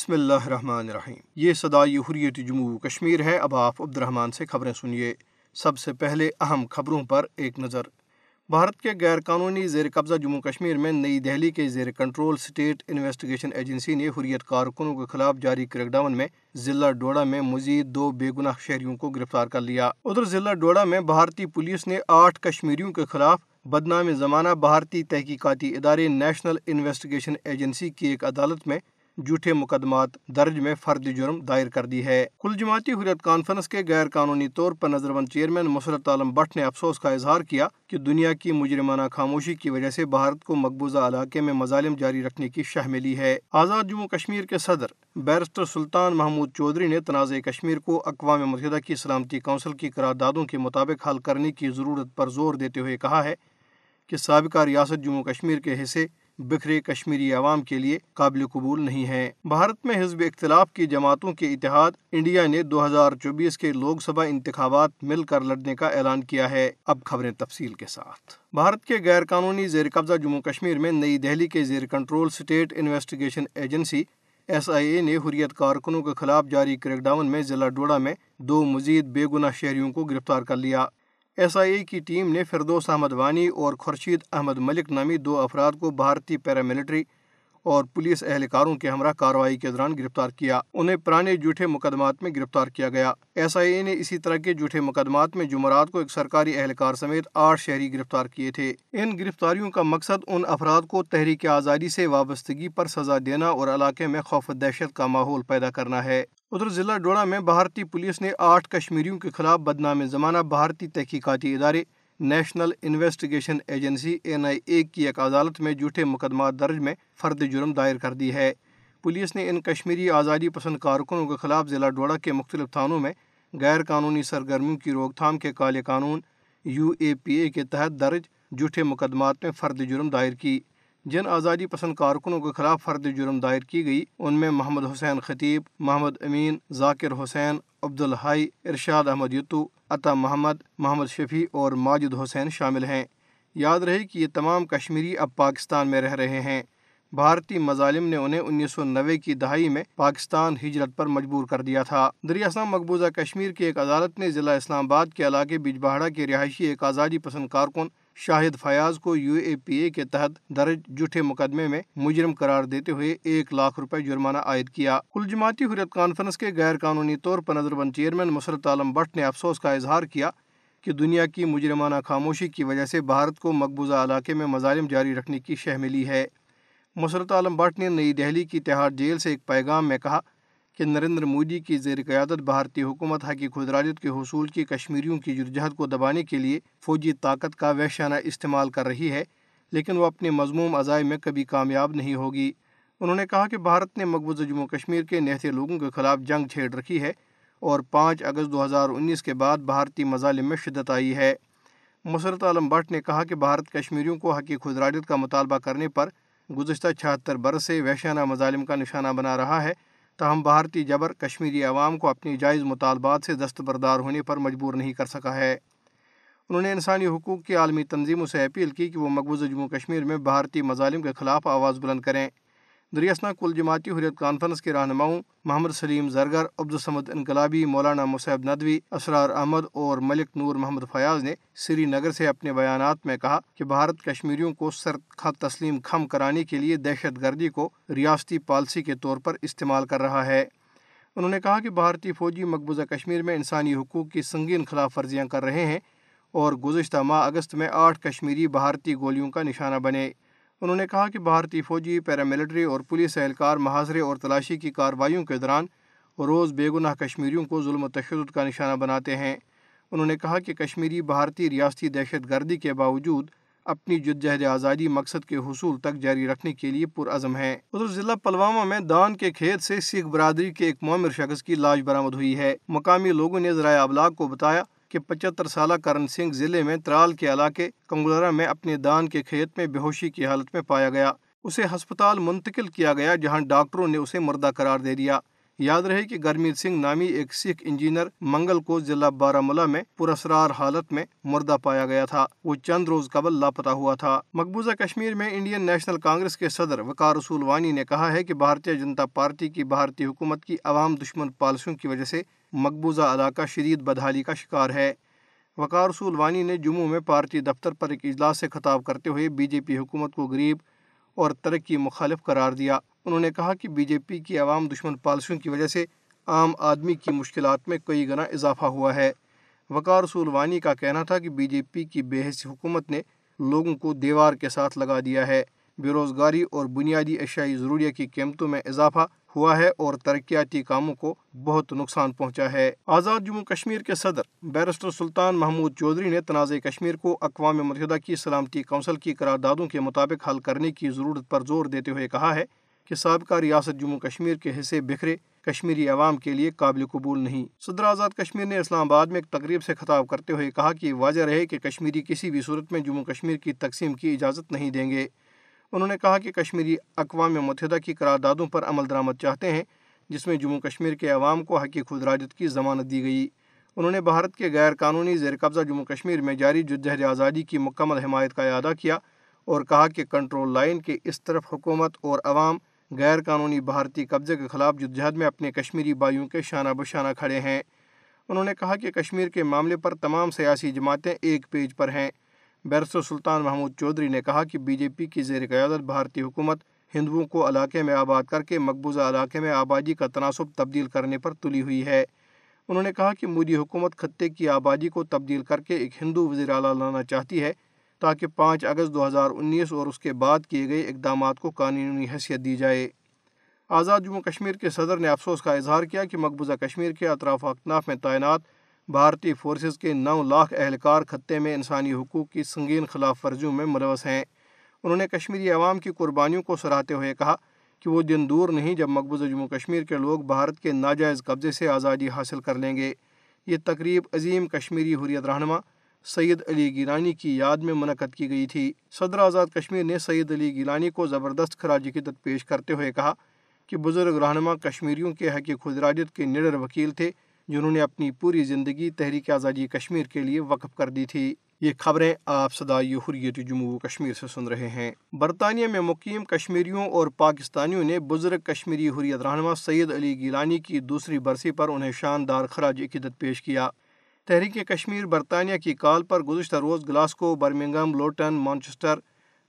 بسم اللہ الرحمن الرحیم۔ یہ صدائی حریت جموں کشمیر ہے۔ اب آپ عبد الرحمن سے خبریں سنیے۔ سب سے پہلے اہم خبروں پر ایک نظر۔ بھارت کے غیر قانونی زیر قبضہ جموں کشمیر میں نئی دہلی کے زیر کنٹرول اسٹیٹ انویسٹیگیشن ایجنسی نے حریت کارکنوں کے خلاف جاری کریک ڈاؤن میں ضلع ڈوڈا میں مزید دو بے گناہ شہریوں کو گرفتار کر لیا۔ ادھر ضلع ڈوڈا میں بھارتی پولیس نے آٹھ کشمیریوں کے خلاف بدنام زمانہ بھارتی تحقیقاتی ادارے نیشنل انویسٹیگیشن ایجنسی کی ایک عدالت میں جھوٹے مقدمات درج میں فرد جرم دائر کر دی ہے۔ کل جماعتی حریت کانفرنس کے غیر قانونی طور پر نظر بند چیئرمین مسرت عالم بٹ نے افسوس کا اظہار کیا کہ دنیا کی مجرمانہ خاموشی کی وجہ سے بھارت کو مقبوضہ علاقے میں مظالم جاری رکھنے کی شہ ملی ہے۔ آزاد جموں کشمیر کے صدر بیرسٹر سلطان محمود چودھری نے تنازع کشمیر کو اقوام متحدہ کی سلامتی کونسل کی قراردادوں کے مطابق حل کرنے کی ضرورت پر زور دیتے ہوئے کہا ہے کہ سابقہ ریاست جموں کشمیر کے حصے بکھرے کشمیری عوام کے لیے قابل قبول نہیں ہے بھارت میں حزب اختلاف کی جماعتوں کے اتحاد انڈیا نے دو ہزار چوبیس کے لوک سبھا انتخابات مل کر لڑنے کا اعلان کیا ہے۔ اب خبریں تفصیل کے ساتھ۔ بھارت کے غیر قانونی زیر قبضہ جموں کشمیر میں نئی دہلی کے زیر control state investigation agency S I A نے حریت کارکنوں کے خلاف جاری کریک ڈاؤن میں ضلع ڈوڈا میں دو مزید بے گناہ شہریوں کو گرفتار کر لیا۔ ایس آئی اے کی ٹیم نے فردوس احمد وانی اور خورشید احمد ملک نامی دو افراد کو بھارتی پیراملٹری اور پولیس اہلکاروں کے ہمراہ کارروائی کے دوران گرفتار کیا۔ انہیں پرانے جھوٹے مقدمات میں گرفتار کیا گیا۔ ایس آئی اے نے اسی طرح کے جھوٹے مقدمات میں جمعرات کو ایک سرکاری اہلکار سمیت آٹھ شہری گرفتار کیے تھے۔ ان گرفتاریوں کا مقصد ان افراد کو تحریک آزادی سے وابستگی پر سزا دینا اور علاقے میں خوف دہشت کا ماحول پیدا کرنا ہے۔ ادھر ضلع ڈوڑا میں بھارتی پولیس نے آٹھ کشمیریوں کے خلاف بدنام زمانہ بھارتی تحقیقاتی ادارے national investigation agency N I A کی ایک عدالت میں جھوٹے مقدمات درج میں فرد جرم دائر کر دی ہے۔ پولیس نے ان کشمیری آزادی پسند کارکنوں کے خلاف ضلع ڈوڑا کے مختلف تھانوں میں غیر قانونی سرگرمیوں کی روک تھام کے کالے قانون یو اے پی اے کے تحت درج جھوٹے مقدمات میں فرد جرم دائر کی۔ جن آزادی پسند کارکنوں کے خلاف فرد جرم دائر کی گئی، ان میں محمد حسین خطیب، محمد امین، ذاکر حسین عبد الحائی ارشاد احمد یتو، عطا محمد محمد شفیع اور ماجد حسین شامل ہیں۔ یاد رہے کہ یہ تمام کشمیری اب پاکستان میں رہ رہے ہیں۔ بھارتی مظالم نے انہیں انیس سو نوے کی دہائی میں پاکستان ہجرت پر مجبور کر دیا تھا۔ دریاسام مقبوضہ کشمیر کی ایک عدالت نے ضلع اسلام آباد کے علاقے بجبہاڑا کے رہائشی ایک آزادی پسند کارکن شاہد فیاض کو یو اے پی اے کے تحت درج جھوٹے مقدمے میں مجرم قرار دیتے ہوئے ایک لاکھ روپے جرمانہ عائد کیا۔ کل جماعتی حریت کانفرنس کے غیر قانونی طور پر نظر بند چیئرمین مسرت عالم بٹ نے افسوس کا اظہار کیا کہ دنیا کی مجرمانہ خاموشی کی وجہ سے بھارت کو مقبوضہ علاقے میں مظالم جاری رکھنے کی شہ ملی ہے۔ مسرت عالم بٹ نے نئی دہلی کی تہاڑ جیل سے ایک پیغام میں کہا کہ نریندر مودی کی زیر قیادت بھارتی حکومت حقی خدراجت کے حصول کی کشمیریوں کی جرجہت کو دبانے کے لیے فوجی طاقت کا وحشانہ استعمال کر رہی ہے، لیکن وہ اپنے مضموم عزائم میں کبھی کامیاب نہیں ہوگی۔ انہوں نے کہا کہ بھارت نے مقبوضہ جموں کشمیر کے نہتے لوگوں کے خلاف جنگ چھیڑ رکھی ہے اور پانچ اگست دو ہزار انیس کے بعد بھارتی مظالم میں شدت آئی ہے۔ مسرت عالم بٹ نے کہا کہ بھارت کشمیریوں کو حقی خدراجت کا مطالبہ کرنے پر گزشتہ چھہتر برس سے وحشانہ مظالم کا نشانہ بنا رہا ہے۔ تاہم بھارتی جبر کشمیری عوام کو اپنی جائز مطالبات سے دستبردار ہونے پر مجبور نہیں کر سکا ہے۔ انہوں نے انسانی حقوق کی عالمی تنظیموں سے اپیل کی کہ وہ مقبوضہ جموں کشمیر میں بھارتی مظالم کے خلاف آواز بلند کریں۔ دریاسنا کل جماعتی حریت کانفرنس کے رہنماؤں محمد سلیم زرگر عبدالسمد انقلابی، مولانا مصعب ندوی، اسرار احمد اور ملک نور محمد فیاض نے سری نگر سے اپنے بیانات میں کہا کہ بھارت کشمیریوں کو سرد خط تسلیم کھم کرانے کے لیے دہشت گردی کو ریاستی پالسی کے طور پر استعمال کر رہا ہے۔ انہوں نے کہا کہ بھارتی فوجی مقبوضہ کشمیر میں انسانی حقوق کی سنگین خلاف ورزیاں کر رہے ہیں اور گزشتہ ماہ اگست میں آٹھ کشمیری بھارتی گولیوں کا نشانہ بنے۔ انہوں نے کہا کہ بھارتی فوجی، پیراملٹری اور پولیس اہلکار محاصرے اور تلاشی کی کارروائیوں کے دوران روز بے گناہ کشمیریوں کو ظلم و تشدد کا نشانہ بناتے ہیں۔ انہوں نے کہا کہ کشمیری، بھارتی ریاستی دہشت گردی کے باوجود اپنی جدجہد آزادی مقصد کے حصول تک جاری رکھنے کے لیے پرعزم ہیں۔ ادھر ضلع پلوامہ میں دان کے کھیت سے سکھ برادری کے ایک معمر شخص کی لاش برآمد ہوئی ہے۔ مقامی لوگوں نے ذرائع ابلاغ کو بتایا کہ پچہتر سالہ کرن سنگھ ضلع میں ترال کے علاقے کنگلرا میں اپنے دان کے کھیت میں بے ہوشی کی حالت میں پایا گیا۔ اسے ہسپتال منتقل کیا گیا جہاں ڈاکٹروں نے اسے مردہ قرار دے دیا۔ یاد رہے کہ گرمیت سنگھ نامی ایک سکھ انجینئر منگل کو ضلع بارہ ملا میں پراسرار حالت میں مردہ پایا گیا تھا۔ وہ چند روز قبل لاپتہ ہوا تھا۔ مقبوضہ کشمیر میں انڈین نیشنل کانگریس کے صدر وقار رسول وانی نے کہا ہے کہ بھارتیہ جنتا پارٹی کی بھارتی حکومت کی عوام دشمن پالیسیوں کی وجہ سے مقبوضہ علاقہ شدید بدحالی کا شکار ہے۔ وقار رسول وانی نے جموں میں پارٹی دفتر پر ایک اجلاس سے خطاب کرتے ہوئے بی جے پی حکومت کو غریب اور ترقی مخالف قرار دیا۔ انہوں نے کہا کہ بی جے پی کی عوام دشمن پالیسیوں کی وجہ سے عام آدمی کی مشکلات میں کئی گنا اضافہ ہوا ہے۔ وقار رسول وانی کا کہنا تھا کہ بی جے پی کی بے حص حکومت نے لوگوں کو دیوار کے ساتھ لگا دیا ہے۔ بے روزگاری اور بنیادی اشیائی ضروریہ کی قیمتوں میں اضافہ ہوا ہے اور ترقیاتی کاموں کو بہت نقصان پہنچا ہے۔ آزاد جموں کشمیر کے صدر، بیرسٹر سلطان محمود چودھری نے تنازع کشمیر کو اقوام متحدہ کی سلامتی کونسل کی قراردادوں کے مطابق حل کرنے کی ضرورت پر زور دیتے ہوئے کہا ہے کہ سابقہ ریاست جموں کشمیر کے حصے بکھرے، کشمیری عوام کے لیے قابل قبول نہیں۔ صدر آزاد کشمیر نے اسلام آباد میں ایک تقریب سے خطاب کرتے ہوئے کہا کہ واضح رہے کہ کشمیری کسی بھی صورت میں جموں کشمیر کی تقسیم کی اجازت نہیں دیں گے۔ انہوں نے کہا کہ کشمیری اقوام متحدہ کی قراردادوں پر عمل درآمد چاہتے ہیں، جس میں جموں کشمیر کے عوام کو حقیق خود راجت کی ضمانت دی گئی۔ انہوں نے بھارت کے غیر قانونی زیر قبضہ جموں کشمیر میں جاری جدہد آزادی کی مکمل حمایت کا اعادہ کیا اور کہا کہ کنٹرول لائن کے اس طرف حکومت اور عوام غیر قانونی بھارتی قبضے کے خلاف جدجہد میں اپنے کشمیری بائیوں کے شانہ بشانہ کھڑے ہیں۔ انہوں نے کہا کہ کشمیر کے معاملے پر تمام سیاسی جماعتیں ایک پیج پر ہیں۔ بیرسر سلطان محمود چودھری نے کہا کہ بی جے پی کی زیر قیادت بھارتی حکومت ہندوؤں کو علاقے میں آباد کر کے مقبوضہ علاقے میں آبادی کا تناسب تبدیل کرنے پر تلی ہوئی ہے۔ انہوں نے کہا کہ مودی حکومت خطے کی آبادی کو تبدیل کر کے ایک ہندو وزیر اعلیٰ لانا چاہتی ہے تاکہ پانچ اگست دو ہزار انیس اور اس کے بعد کیے گئے اقدامات کو قانونی حیثیت دی جائے۔ آزاد جموں کشمیر کے صدر نے افسوس کا اظہار کیا کہ مقبوضہ کشمیر کے اطراف اکناف میں تعینات بھارتی فورسز کے نو لاکھ اہلکار خطے میں انسانی حقوق کی سنگین خلاف ورزیوں میں ملوث ہیں۔ انہوں نے کشمیری عوام کی قربانیوں کو سراہتے ہوئے کہا کہ وہ دن دور نہیں جب مقبوضہ جموں کشمیر کے لوگ بھارت کے ناجائز قبضے سے آزادی حاصل کر لیں گے۔ یہ تقریب عظیم کشمیری حریت رہنما سید علی گیلانی کی یاد میں منعقد کی گئی تھی۔ صدر آزاد کشمیر نے سید علی گیلانی کو زبردست خراج قدت پیش کرتے ہوئے کہا کہ بزرگ رہنما کشمیریوں کے حق خود راجت کے نڈر وکیل تھے۔ جنہوں نے اپنی پوری زندگی تحریک آزادی کشمیر کے لیے وقف کر دی تھی۔ یہ خبریں آپ صدائی حریت جموں کشمیر سے سن رہے ہیں۔ برطانیہ میں مقیم کشمیریوں اور پاکستانیوں نے بزرگ کشمیری حریت رہنما سید علی گیلانی کی دوسری برسی پر انہیں شاندار خراج عقیدت پیش کیا۔ تحریک کشمیر برطانیہ کی کال پر گزشتہ روز Glasgow Birmingham Luton, Manchester,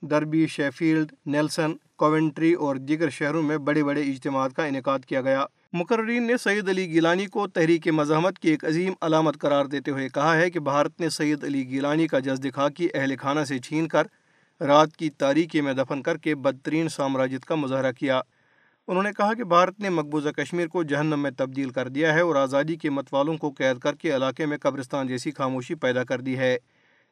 Derby, Sheffield, Nelson, Coventry اور دیگر شہروں میں بڑے بڑے اجتماعات کا انعقاد کیا گیا۔ مقررین نے سید علی گیلانی کو تحریک مزاحمت کی ایک عظیم علامت قرار دیتے ہوئے کہا ہے کہ بھارت نے سید علی گیلانی کا جز دکھا کی اہل خانہ سے چھین کر رات کی تاریکی میں دفن کر کے بدترین سامراجیت کا مظاہرہ کیا۔ انہوں نے کہا کہ بھارت نے مقبوضہ کشمیر کو جہنم میں تبدیل کر دیا ہے اور آزادی کے متوالوں کو قید کر کے علاقے میں قبرستان جیسی خاموشی پیدا کر دی ہے۔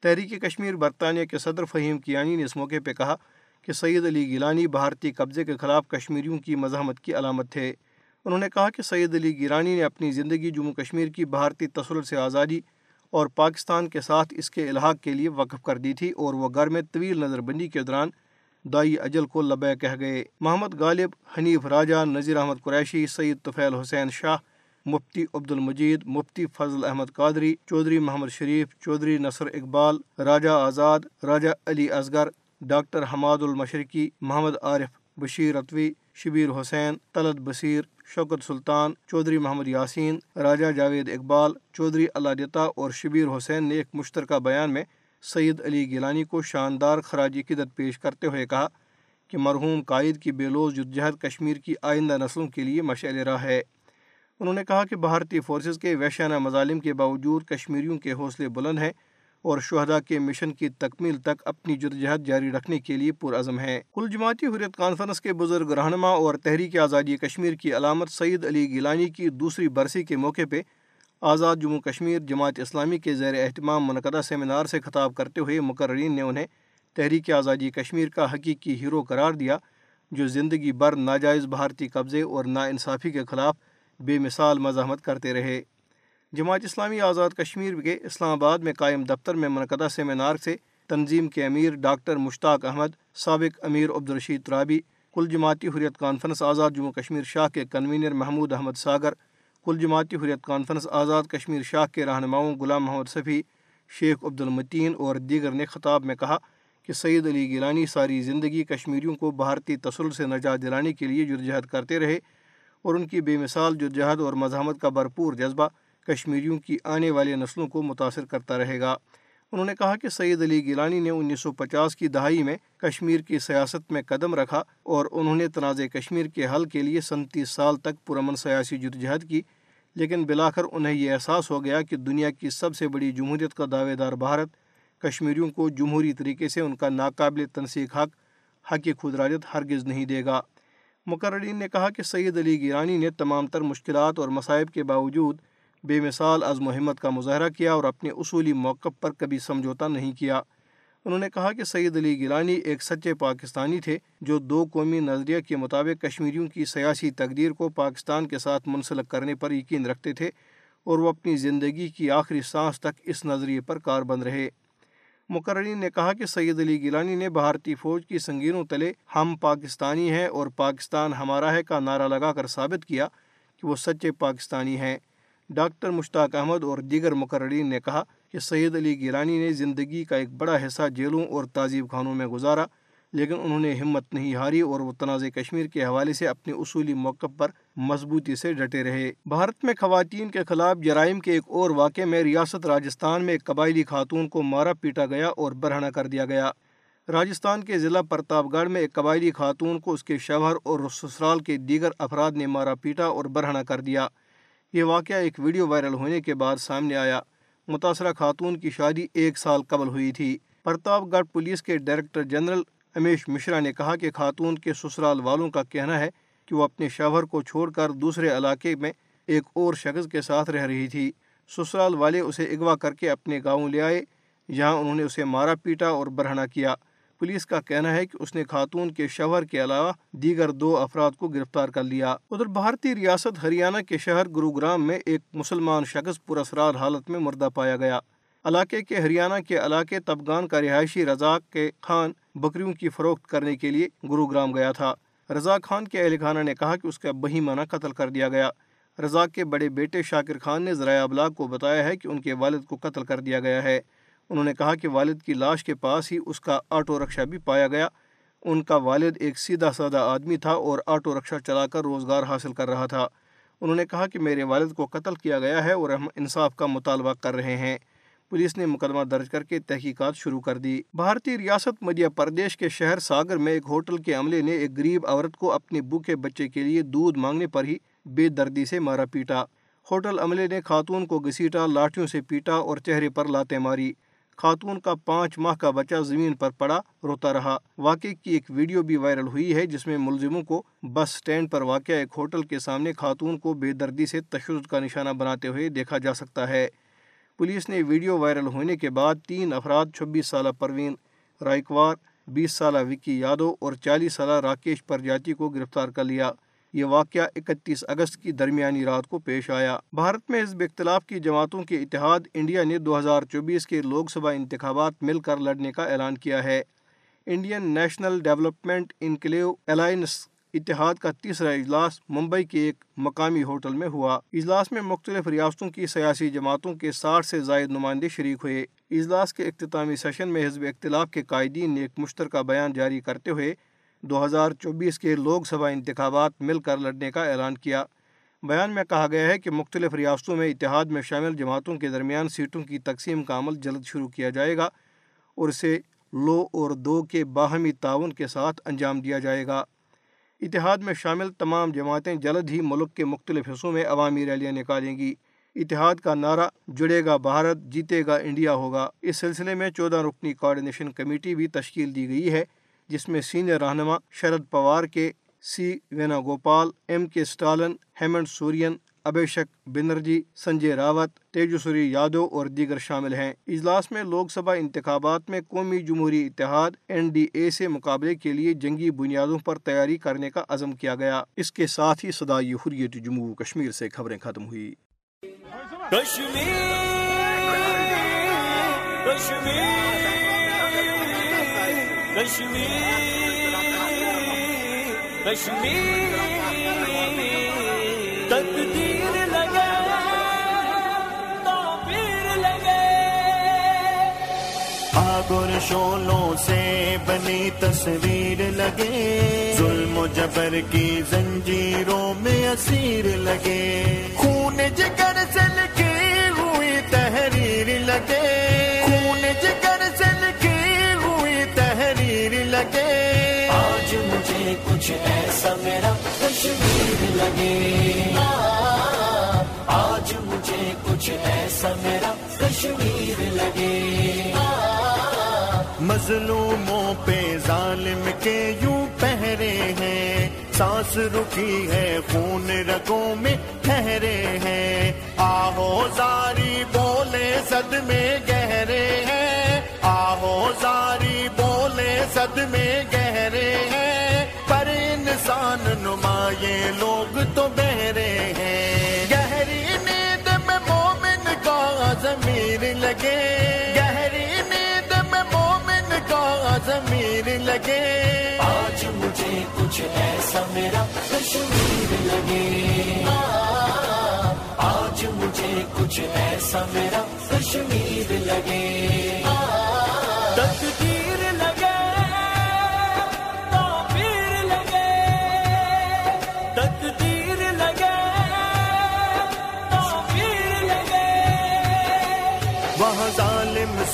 تحریک کشمیر برطانیہ کے صدر فہیم کیانی نے اس موقع پہ کہا کہ سید علی گیلانی بھارتی قبضے کے خلاف کشمیریوں کی مزاحمت کی علامت تھے۔ انہوں نے کہا کہ سید علی گیرانی نے اپنی زندگی جموں کشمیر کی بھارتی تسلط سے آزادی اور پاکستان کے ساتھ اس کے الحاق کے لیے وقف کر دی تھی اور وہ گھر میں طویل نظر بندی کے دوران دائی اجل کو لبے کہہ گئے۔ محمد غالب، حنیف راجہ، نذیر احمد قریشی، سید طفیل حسین شاہ، مفتی عبد المجید مفتی فضل احمد قادری، چودھری محمد شریف، چودھری نصر اقبال، راجہ آزاد، راجہ علی اصغر، ڈاکٹر حماد المشرقی محمد عارف بشیر رتوی شبیر حسین طلت بصیر، شوکت سلطان، چودھری محمد یاسین، راجہ جاوید اقبال، چودھری اللہ دتا اور شبیر حسین نے ایک مشترکہ بیان میں سید علی گیلانی کو شاندار خراجی قدت پیش کرتے ہوئے کہا کہ مرحوم قائد کی بے لوز جدجہد کشمیر کی آئندہ نسلوں کے لیے مشعل راہ ہے۔ انہوں نے کہا کہ بھارتی فورسز کے وحشانہ مظالم کے باوجود کشمیریوں کے حوصلے بلند ہیں۔ اور شہدا کے مشن کی تکمیل تک اپنی جدوجہد جاری رکھنے کے لیے پرعزم ہے کل جماعتی حریت کانفرنس کے بزرگ رہنما اور تحریک آزادی کشمیر کی علامت سعید علی گیلانی کی دوسری برسی کے موقع پہ آزاد جموں کشمیر جماعت اسلامی کے زیر اہتمام منعقدہ سیمینار سے خطاب کرتے ہوئے مقررین نے انہیں تحریک آزادی کشمیر کا حقیقی ہیرو قرار دیا، جو زندگی بھر ناجائز بھارتی قبضے اور ناانصافی کے خلاف بے مثال مزاحمت کرتے رہے۔ جماعت اسلامی آزاد کشمیر کے اسلام آباد میں قائم دفتر میں منعقدہ سیمینار سے تنظیم کے امیر ڈاکٹر مشتاق احمد، سابق امیر عبدالرشید ترابی، کل جماعتی حریت کانفرنس آزاد جموں کشمیر شاہ کے کنوینر محمود احمد ساگر، کل جماعتی حریت کانفرنس آزاد کشمیر شاہ کے رہنماؤں غلام محمد صفی، شیخ عبد المتین اور دیگر نے خطاب میں کہا کہ سید علی گیلانی ساری زندگی کشمیریوں کو بھارتی تسل سے نجات دلانے کے لیے جدوجہد کرتے رہے اور ان کی بے مثال جدوجہد اور مزاحمت کا بھرپور جذبہ کشمیریوں کی آنے والی نسلوں کو متاثر کرتا رہے گا۔ انہوں نے کہا کہ سید علی گیلانی نے انیس سو پچاس کی دہائی میں کشمیر کی سیاست میں قدم رکھا اور انہوں نے تنازع کشمیر کے حل کے لیے سنتیس سال تک پرامن سیاسی جدوجہد کی، لیکن بلا کر انہیں یہ احساس ہو گیا کہ دنیا کی سب سے بڑی جمہوریت کا دعوے دار بھارت کشمیریوں کو جمہوری طریقے سے ان کا ناقابل تنسیق حق حق خود راجت ہرگز نہیں دے گا۔ مقررین نے کہا کہ سید علی گیرانی نے تمام تر مشکلات اور مصائب کے باوجود بے مثال عزم و ہمت کا مظاہرہ کیا اور اپنے اصولی موقف پر کبھی سمجھوتا نہیں کیا۔ انہوں نے کہا کہ سید علی گیلانی ایک سچے پاکستانی تھے جو دو قومی نظریہ کے مطابق کشمیریوں کی سیاسی تقدیر کو پاکستان کے ساتھ منسلک کرنے پر یقین رکھتے تھے اور وہ اپنی زندگی کی آخری سانس تک اس نظریے پر کار بند رہے۔ مقررین نے کہا کہ سید علی گیلانی نے بھارتی فوج کی سنگینوں تلے ہم پاکستانی ہیں اور پاکستان ہمارا ہے کا نعرہ لگا کر ثابت کیا کہ وہ سچے پاکستانی ہیں۔ ڈاکٹر مشتاق احمد اور دیگر مقررین نے کہا کہ سید علی گیلانی نے زندگی کا ایک بڑا حصہ جیلوں اور تعزیب خانوں میں گزارا، لیکن انہوں نے ہمت نہیں ہاری اور وہ تنازع کشمیر کے حوالے سے اپنے اصولی موقف پر مضبوطی سے ڈٹے رہے۔ بھارت میں خواتین کے خلاف جرائم کے ایک اور واقعے میں ریاست راجستھان میں ایک قبائلی خاتون کو مارا پیٹا گیا اور برہنہ کر دیا گیا۔ راجستھان کے ضلع پرتاپ گڑھ میں ایک قبائلی خاتون کو اس کے شوہر اور سسرال کے دیگر افراد نے مارا پیٹا اور برہنہ کر دیا۔ یہ واقعہ ایک ویڈیو وائرل ہونے کے بعد سامنے آیا۔ متاثرہ خاتون کی شادی ایک سال قبل ہوئی تھی۔ پرتاپ گڑھ پولیس کے ڈائریکٹر جنرل امیش مشرا نے کہا کہ خاتون کے سسرال والوں کا کہنا ہے کہ وہ اپنے شوہر کو چھوڑ کر دوسرے علاقے میں ایک اور شخص کے ساتھ رہ رہی تھی۔ سسرال والے اسے اغوا کر کے اپنے گاؤں لے آئے، جہاں انہوں نے اسے مارا پیٹا اور برہنہ کیا۔ پولیس کا کہنا ہے کہ اس نے خاتون کے شوہر کے علاوہ دیگر دو افراد کو گرفتار کر لیا۔ ادھر بھارتی ریاست ہریانہ کے شہر گروگرام میں ایک مسلمان شخص پراسرار حالت میں مردہ پایا گیا۔ علاقے کے ہریانہ کے علاقے تبگان کا رہائشی رزاق کے خان بکریوں کی فروخت کرنے کے لیے گروگرام گیا تھا۔ رزاق خان کے اہل خانہ نے کہا کہ اس کا بہیمانہ قتل کر دیا گیا۔ رزاق کے بڑے بیٹے شاکر خان نے ذرائع ابلاغ کو بتایا ہے کہ ان کے والد کو قتل کر دیا گیا ہے۔ انہوں نے کہا کہ والد کی لاش کے پاس ہی اس کا آٹو رکشہ بھی پایا گیا۔ ان کا والد ایک سیدھا سادہ آدمی تھا اور آٹو رکشہ چلا کر روزگار حاصل کر رہا تھا۔ انہوں نے کہا کہ میرے والد کو قتل کیا گیا ہے اور ہم انصاف کا مطالبہ کر رہے ہیں۔ پولیس نے مقدمہ درج کر کے تحقیقات شروع کر دی۔ بھارتی ریاست مدھیہ پردیش کے شہر ساگر میں ایک ہوٹل کے عملے نے ایک غریب عورت کو اپنے بھوکے بچے کے لیے دودھ مانگنے پر ہی بے دردی سے مارا پیٹا۔ ہوٹل عملے نے خاتون کو گھسیٹا، لاٹھیوں سے پیٹا اور چہرے پر لاتے ماری۔ خاتون کا پانچ ماہ کا بچہ زمین پر پڑا، روتا رہا۔ واقعے کی ایک ویڈیو بھی وائرل ہوئی ہے، جس میں ملزموں کو بس سٹینڈ پر واقع ایک ہوٹل کے سامنے خاتون کو بے دردی سے تشدد کا نشانہ بناتے ہوئے دیکھا جا سکتا ہے۔ پولیس نے ویڈیو وائرل ہونے کے بعد تین افراد، چھبیس سالہ پروین رائکوار، بیس سالہ وکی یادو اور چالیس سالہ راکیش پرجاتی کو گرفتار کر لیا۔ یہ واقعہ اکتیس اگست کی درمیانی رات کو پیش آیا۔ بھارت میں حزب اختلاف کی جماعتوں کے اتحاد، انڈیا نے دو ہزار چوبیس کے لوک سبھا انتخابات مل کر لڑنے کا اعلان کیا ہے۔ Indian national development inclusive alliance اتحاد کا تیسرا اجلاس ممبئی کے ایک مقامی ہوٹل میں ہوا۔ اجلاس میں مختلف ریاستوں کی سیاسی جماعتوں کے ساٹھ سے زائد نمائندے شریک ہوئے۔ اجلاس کے اختتامی سیشن میں حزب اختلاف کے قائدین نے ایک مشترکہ بیان جاری کرتے ہوئے دو ہزار چوبیس کے لوک سبھا انتخابات مل کر لڑنے کا اعلان کیا۔ بیان میں کہا گیا ہے کہ مختلف ریاستوں میں اتحاد میں شامل جماعتوں کے درمیان سیٹوں کی تقسیم کا عمل جلد شروع کیا جائے گا اور اسے لو اور دو کے باہمی تعاون کے ساتھ انجام دیا جائے گا۔ اتحاد میں شامل تمام جماعتیں جلد ہی ملک کے مختلف حصوں میں عوامی ریلیاں نکالیں گی۔ اتحاد کا نعرہ جڑے گا بھارت، جیتے گا انڈیا ہوگا۔ اس سلسلے میں چودہ رکنی کوارڈینیشن کمیٹی بھی تشکیل دی گئی ہے۔ جس میں سینئر رہنما Sharad Pawar K C Venugopal M K Stalin Hemant Soren, Abhishek Banerjee, Sanjay Raut, Tejashwi Yadav اور دیگر شامل ہیں۔ اجلاس میں لوک سبھا انتخابات میں قومی جمہوری اتحاد این ڈی اے سے مقابلے کے لیے جنگی بنیادوں پر تیاری کرنے کا عزم کیا گیا۔ اس کے ساتھ ہی صدائی حریت جموں کشمیر سے خبریں ختم ہوئی تقدیر لگے تعبیر لگے آگ اور شولوں سے بنی تصویر لگے، ظلم و جبر کی زنجیروں میں اسیر لگے۔ خون جگر سے لکھی ہوئی تحریر لگے۔ خون جگر مجھے کچھ ایسا میرا کشمیر لگے۔ آج مجھے کچھ ایسا میرا کشمیر لگے۔ مظلوموں پہ ظالم کے یوں پہرے ہیں۔ سانس رکی ہے، خون رگوں میں ٹھہرے ہیں۔ آہو زاری بولے صد میں گہرے ہیں۔ آہو زاری بولے صد میں گہرے ہیں۔ انسان نمایاں لوگ تو بہرے ہیں۔ گہری نیند میں مومن کا ضمیر لگے۔ گہری نیند میں مومن کا ضمیر لگے۔ آج مجھے کچھ ایسا میرا کشمیر لگے۔ آج مجھے کچھ ایسا میرا کشمیر لگے۔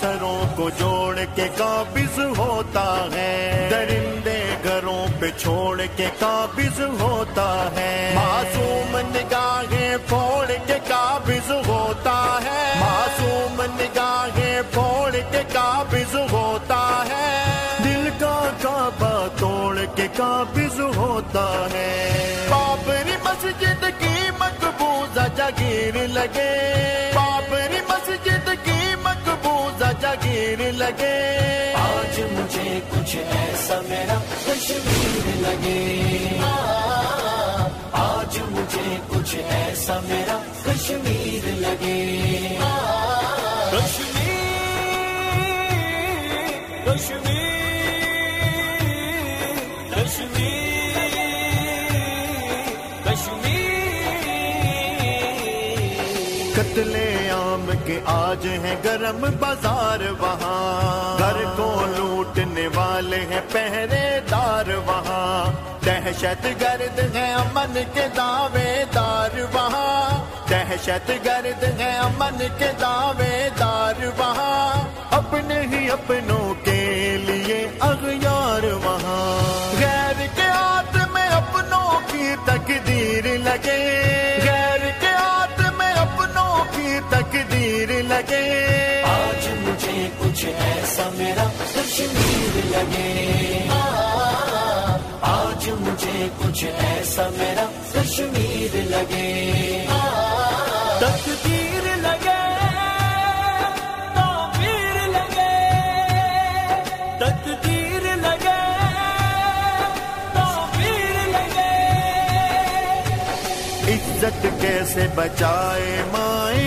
سروں کو جوڑ کے قابض ہوتا ہے۔ درندے گھروں پہ چھوڑ کے قابض ہوتا ہے۔ معصوم نگاہیں پھوڑ کے قابض ہوتا ہے۔ معصوم نگاہیں پھوڑ کے قابض ہوتا ہے۔ دل کا کعبہ توڑ کے قابض ہوتا ہے۔ بابری مسجد کی مقبوضہ جگیر لگے۔ مقبوضہ لگے۔ آج مجھے کچھ ایسا میرا کشمیر لگے۔ آج مجھے کچھ ایسا میرا کشمیر لگے۔ کشمیر کشمیر کشمیر کشمیر۔ قتل عام کے آج ہے گرم بازار وہاں۔ گھر کو لوٹنے والے ہیں پہرے دار وہاں۔ دہشت گرد ہے امن کے دعوے دار وہاں۔ دہشت گرد ہے امن کے دعوے دار وہاں۔ اپنے ہی اپنوں کے لیے اغیار ایسا میرا کشمیر لگے۔ تقدیر لگے تعبیر لگے۔ تقدیر لگے تعبیر لگے۔ عزت کیسے بچائے مائیں؟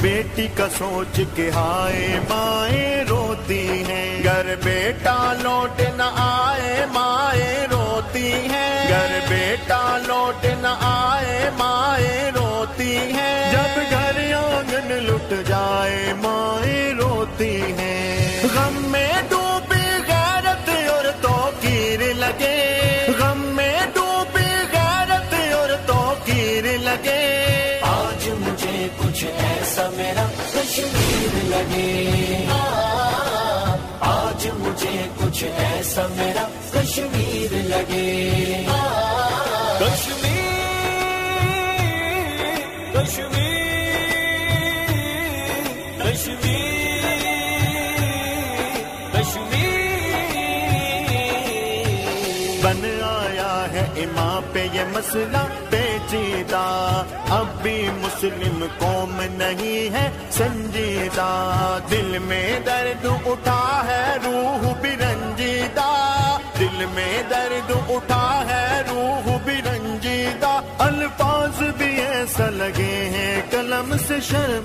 بیٹی کا سوچ کے ہائے مائیں روتی ہیں۔ گھر بیٹا لوٹ نہ آئے مائیں روتی ہیں۔ گھر بیٹا لوٹ نہ آئے مائیں روتی ہیں۔ جب گھر آنگن لٹ جائے مائیں روتی ہیں۔ غم میں ڈوبی غیرت اور تو کیر لگے۔ کشمیر لگے آج مجھے کچھ ایسا میرا کشمیر لگے کشمیر کشمیر کشمیر کشمیر بن آیا ہے امام پہ یہ مسئلہ سنجیدہ، اب بھی مسلم قوم نہیں ہے۔ سنجیدہ، دل میں درد اٹھا ہے، روح بھی رنجیدہ۔ دل میں درد اٹھا ہے، روح بھی رنجیدہ۔ الفاظ بھی ایسا لگے ہیں، قلم سے شرم